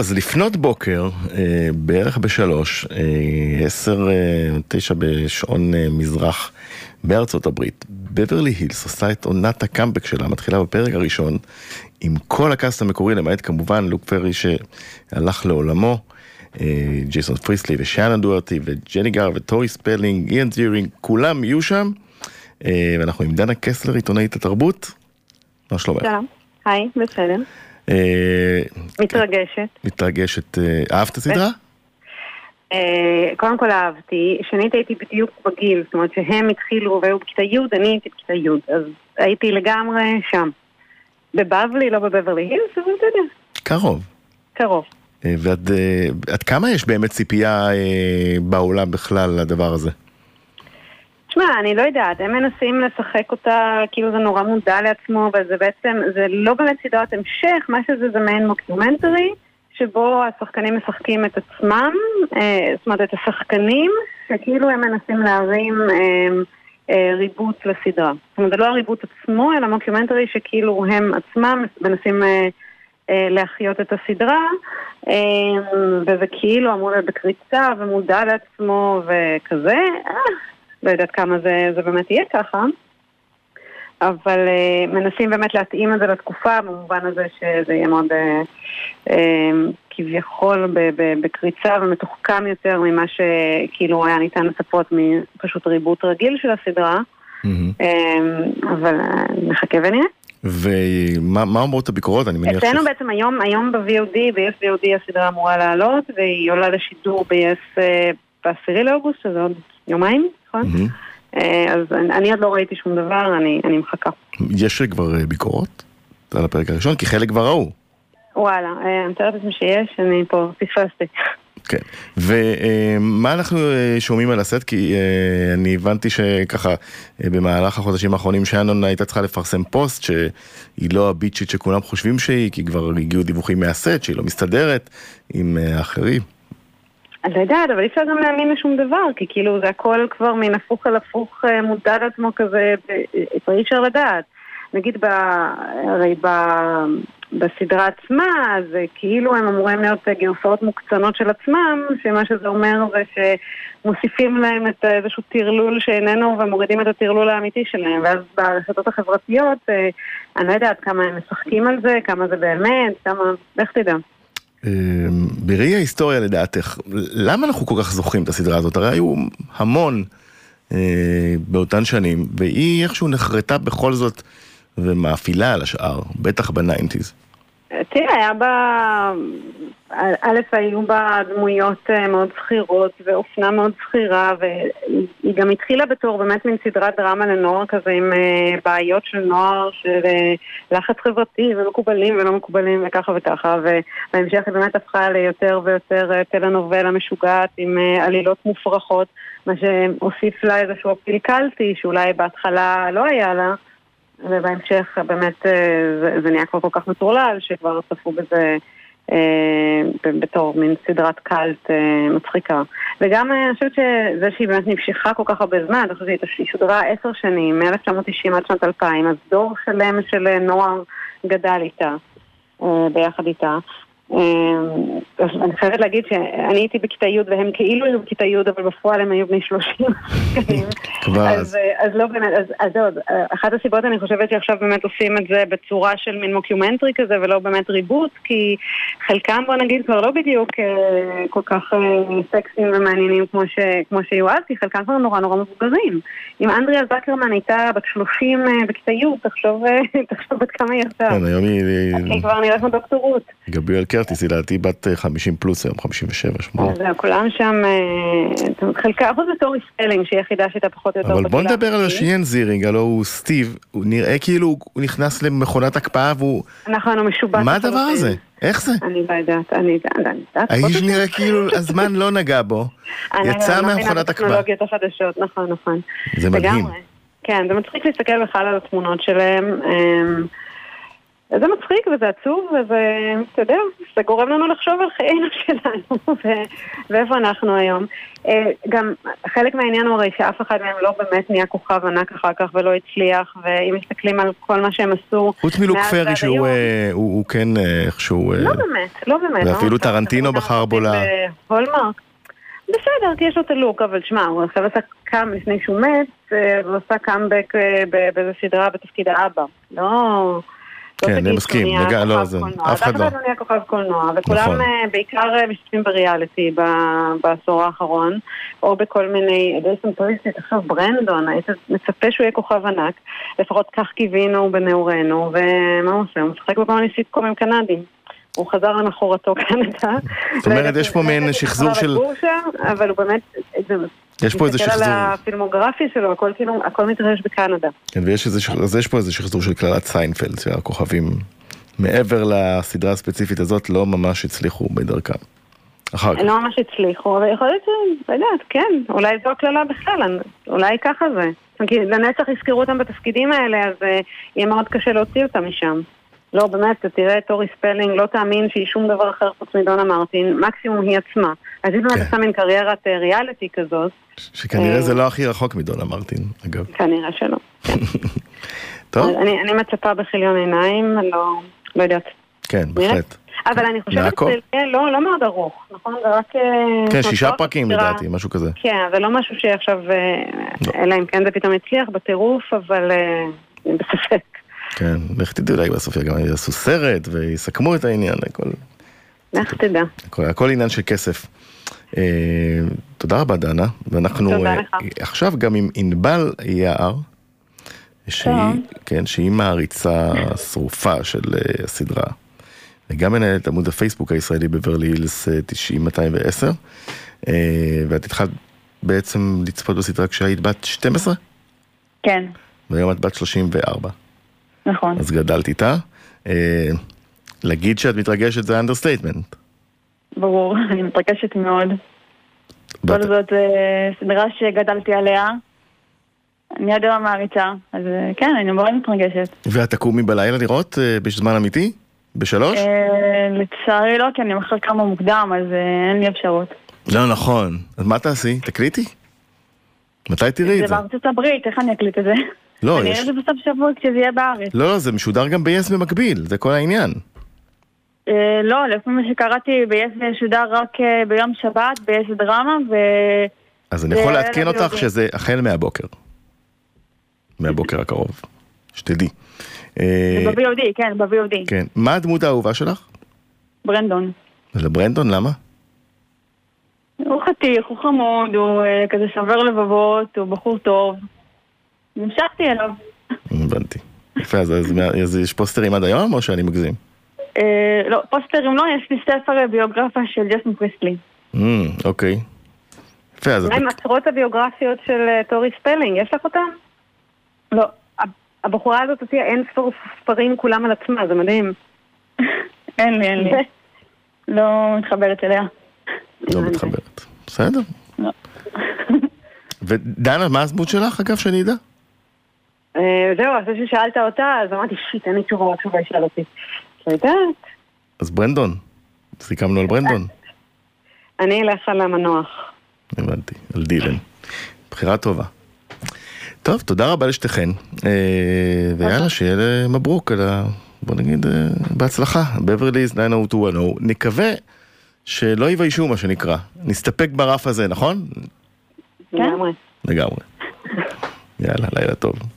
אז לפנות בוקר, בערך בשלוש, עשר, תשע בשעון מזרח בארצות הברית, בברלי הילס עושה את עונת הקאמבק שלה, מתחילה בפרק הראשון, עם כל הקאסט המקורי, למעט כמובן לוק פרי שהלך לעולמו, ג'ייסון פריסלי ושאנן דוהרטי וג'ני גארת' וטורי ספלינג, איאן זירינג, כולם יהיו שם, ואנחנו עם דנה קסלר, עיתונאית התרבות, מה שלומך? שלום, היי, בסדר. מתרגשת. מתרגשת. אהבת את הסדרה? קודם כל אהבתי, שנית הייתי בדיוק בגיל, זאת אומרת שהם התחילו והיו בכיתה י', אני הייתי בכיתה י', אז הייתי לגמרי שם. בבבלי, לא בבברלי הילס, אבל אתה יודע. קרוב. קרוב. ועד כמה יש באמת ציפייה בעולם בכלל לדבר הזה? תשמע, אני לא יודעת, הם מנסים לשחק אותה כאילו זה נורא מודע לעצמו, אבל זה בעצם, זה לא באמת סדרת המשך, מה שזה זה מעין מוקדומנטרי, שבו השחקנים משחקים את עצמם, אה, זאת אומרת את השחקנים, שכאילו הם מנסים להרים אה, אה, ריבוט לסדרה. זאת אומרת, זה לא הריבוט עצמו, אלא מוקדומנטרי שכאילו הם עצמם מנסים אה, אה, להחיות את הסדרה, אה, וזה כאילו אמור להיות בקריצה ומודע לעצמו וכזה. אה, לא יודעת כמה זה, זה באמת יהיה ככה, אבל uh, מנסים באמת להתאים את זה לתקופה, במובן הזה שזה יהיה מאוד uh, uh, כביכול בקריצה ומתוחכם יותר ממה שכאילו היה ניתן לצפות מפשוט ריבוט רגיל של הסדרה, mm-hmm. uh, אבל uh, נחכה ונראה. ומה אומרות הביקורות? אני מניח אצלנו ש... בעצם היום, היום ב-VOD, ב-yes VOD הסדרה אמורה לעלות, והיא עולה לשידור ב-yes ב-10 לאוגוסט, שזה עוד יומיים. נכון? אז אני עוד לא ראיתי שום דבר, אני מחכה. יש כבר ביקורות על הפרק הראשון? כי חלק כבר ראו. וואלה, אני מתארת לעצמי שיש, אני פה פספסתי. כן, ומה אנחנו שומעים על הסט? כי אני הבנתי שככה במהלך החודשים האחרונים שאנון הייתה צריכה לפרסם פוסט שהיא לא הביצ'ית שכולם חושבים שהיא, כי כבר הגיעו דיווחים מהסט שהיא לא מסתדרת עם האחרים. אני לא יודעת, אבל אי אפשר גם להאמין לשום דבר, כי כאילו זה הכל כבר מן הפוך על הפוך מודע לעצמו כזה, אי אפשר לדעת. נגיד, ב, הרי ב, בסדרה עצמה, זה כאילו הם אמורים להיות גרסאות מוקצנות של עצמם, שמה שזה אומר זה שמוסיפים להם את איזשהו טרלול שאיננו ומורידים את הטרלול האמיתי שלהם, ואז ברשתות החברתיות, אני לא יודעת כמה הם משחקים על זה, כמה זה באמת, כמה, לך תדע. בראי ההיסטוריה לדעתך, למה אנחנו כל כך זוכרים את הסדרה הזאת? הרי היו המון אה, באותן שנים, והיא איכשהו נחרטה בכל זאת ומאפילה על השאר, בטח בניינטיז. תראה, היה בה... א', היו בה דמויות מאוד שכירות ואופנה מאוד שכירה והיא גם התחילה בתור באמת מין סדרת דרמה לנוער כזה עם בעיות של נוער של לחץ חברתי ומקובלים ולא מקובלים וככה וככה ובהמשך היא באמת הפכה ליותר ויותר טלנובלה משוגעת עם עלילות מופרכות מה שהוסיף לה איזשהו אפיל שאולי בהתחלה לא היה לה ובהמשך באמת זה, זה נהיה כבר כל כך מטורלל שכבר צפו בזה אה, בתור מין סדרת קאלט אה, מצחיקה. וגם אני חושבת שזה שהיא באמת נמשכה כל כך הרבה זמן, אני חושבת שהיא שודרה עשר שנים, מ-1990 עד שנת 2000, אז דור שלם של נוער גדל איתה, אה, ביחד איתה. אני חייבת להגיד שאני הייתי בכיתה י' והם כאילו היו בכיתה י', אבל בפועל הם היו בני 30 אז לא באמת, אז עוד, אחת הסיבות אני חושבת שעכשיו באמת עושים את זה בצורה של מין מוקיומנטרי כזה ולא באמת ריבוט, כי חלקם בוא נגיד כבר לא בדיוק כל כך סקסיים ומעניינים כמו שהיו אז, כי חלקם כבר נורא נורא מבוגרים. אם אנדריה זקרמן הייתה בת 30 בכיתה י', תחשוב בת כמה היא עכשיו. כן, היום היא... היא כבר נראית כמו דוקטור רות. גבריאל קרטריס, היא לדעתי בת 50 פלוס היום, 57, 8. זהו, כולם שם, חלקה אחוז בתורי ספלינג, שהיא היחידה שהייתה פחות או יותר אבל בוא נדבר על איאן זירינג, הלו הוא סטיב, הוא נראה כאילו הוא נכנס למכונת הקפאה והוא... נכון, הוא משובץ. מה הדבר הזה? איך זה? אני לא יודעת, אני יודעת. האיש נראה כאילו הזמן לא נגע בו, יצא מהמכונת הקפאה. הטכנולוגיות החדשות, נכון, נכון. זה מדהים. כן, זה מצחיק להסתכל בכלל על התמונות שלהם. זה מצחיק וזה עצוב וזה, אתה יודע, זה גורם לנו לחשוב על חיינו שלנו ואיפה אנחנו היום. אה, גם חלק מהעניין הוא הרי שאף אחד מהם לא באמת נהיה כוכב ענק אחר כך ולא הצליח, ואם מסתכלים על כל מה שהם עשו... חוץ מלוק פרי שהוא אה, כן אה, איכשהו... לא באמת, לא באמת. ואפילו לא, טרנטינו בחר בו ל... הולמרק. בסדר, כי יש לו את הלוק, אבל שמע, הוא עכשיו עשה קאם לפני שהוא מת, הוא עשה קאמבק באיזה סדרה בתפקיד האבא. לא... כן, אני מסכים, לא, זה, אף אחד לא. אף אחד לא נהיה כוכב קולנוע, וכולם נכון. בעיקר משתתפים בריאליטי בעשור האחרון, או בכל מיני, דייסון פריסטי, תחשוב, ברנדון, היית מצפה שהוא יהיה כוכב ענק, לפחות כך קיווינו בנעורינו, ומה הוא עושה? הוא משחק בכל מיני סיטקומים קנדים. הוא חזר למכורתו קנדה. זאת אומרת, יש פה מעין שחזור של... אבל הוא באמת, יש פה איזה שחזור. תסתכל על הפילמוגרפיה שלו, הכל כאילו, הכל מתרחש בקנדה. כן, ויש איזה אז יש פה איזה שחזור של קללת סיינפלד, שהכוכבים מעבר לסדרה הספציפית הזאת לא ממש הצליחו בדרכם. אחר כך. לא ממש הצליחו, אבל יכול להיות ש... לא יודעת, כן, אולי זו הקללה בכלל, אולי ככה זה. כי לנצח יזכרו אותם בתפקידים האלה, אז uh, יהיה מאוד קשה להוציא אותם משם. לא, באמת, אתה תראה את טורי ספלינג, לא תאמין שהיא שום דבר אחר חוץ מדונה מרטין, מקסימום היא עצמה. אז היא באמת כן. עושה מין קריירת ריאליטי כזאת. שכנראה זה לא הכי רחוק מדונה מרטין, אגב. כנראה שלא. טוב. אני, אני מצפה בכיליון עיניים, אני לא, לא יודעת. כן, בהחלט. אבל אני חושבת שזה לא, לא מאוד ארוך, נכון? זה רק... כן, שישה פרקים לדעתי, משהו כזה. כן, זה לא משהו שעכשיו, לא. אלא אם כן זה פתאום הצליח בטירוף, אבל בספק. כן, לך תדעי אולי בסוף גם יעשו סרט ויסכמו את העניין, הכל. לך תדע. הכל, הכל עניין של כסף. אה, תודה רבה דנה, ואנחנו תודה אה, לך. עכשיו גם עם ענבל יער, שהיא, כן, שהיא מעריצה שרופה של uh, הסדרה, וגם מנהלת עמוד הפייסבוק הישראלי בברלי הילס 90-210, uh, ואת התחלת בעצם לצפות בסדרה כשהיית בת 12? כן. והיום את בת 34. נכון. אז גדלת איתה. אה, להגיד שאת מתרגשת זה understatement. ברור, אני מתרגשת מאוד. כל זאת אה, סדרה שגדלתי עליה. אני עד היום מעריצה, אז אה, כן, אני מאוד מתרגשת. ואת תקומי בלילה לראות בזמן אמיתי? בשלוש? לצערי לא, כי אני מחר קמה מוקדם, אז אין לי אפשרות. לא נכון. אז מה תעשי? תקליטי? מתי תראי את זה? זה בארצות הברית, איך אני אקליט את זה? לא, אני אראה את זה בסוף שבוע כשזה יהיה בארץ. לא, לא, זה משודר גם ב-yes במקביל, זה כל העניין. אה, לא, לפי מה שקראתי, ב-yes זה שודר רק אה, ביום שבת, ב-yes דרמה, ו... אז אני יכול לעדכן אותך שזה החל מהבוקר. מהבוקר הקרוב, שתדעי. אה, זה ב-VOD, כן, ב-VOD. כן. מה הדמות האהובה שלך? ברנדון. לברנדון, למה? הוא חתיך, הוא חמוד, הוא כזה שובר לבבות, הוא בחור טוב. נמשכתי אליו. הבנתי. יפה, אז יש פוסטרים עד היום או שאני מגזים? אה, לא, פוסטרים לא, יש לי ספר ביוגרפיה של ג'סון פריסטלי. אוקיי. יפה, אז... מה עם עשרות הביוגרפיות של אה, טורי ספלינג, יש לך אותם? לא. הבחורה הזאת הוציאה אין ספור ספרים כולם על עצמה, זה מדהים. אין לי, אין לי. לא מתחברת אליה. לא מתחברת. בסדר. לא. ודנה, מה הדמות שלך, אגב, שאני אדע? אה, זהו, אחרי ששאלת אותה, אז אמרתי, shit, אין לי תשובה, רק תשובה ישאל אותי. אז ברנדון, סיכמנו על ברנדון. אני אלך על המנוח. הבנתי, על דילן. בחירה טובה. טוב, תודה רבה לשתיכן, אה, ויאללה, שיהיה מברוק על ה... בוא נגיד, אה, בהצלחה, בברליז 90210. נקווה שלא יביישו, מה שנקרא. נסתפק ברף הזה, נכון? לגמרי. לגמרי. יאללה, לילה טוב.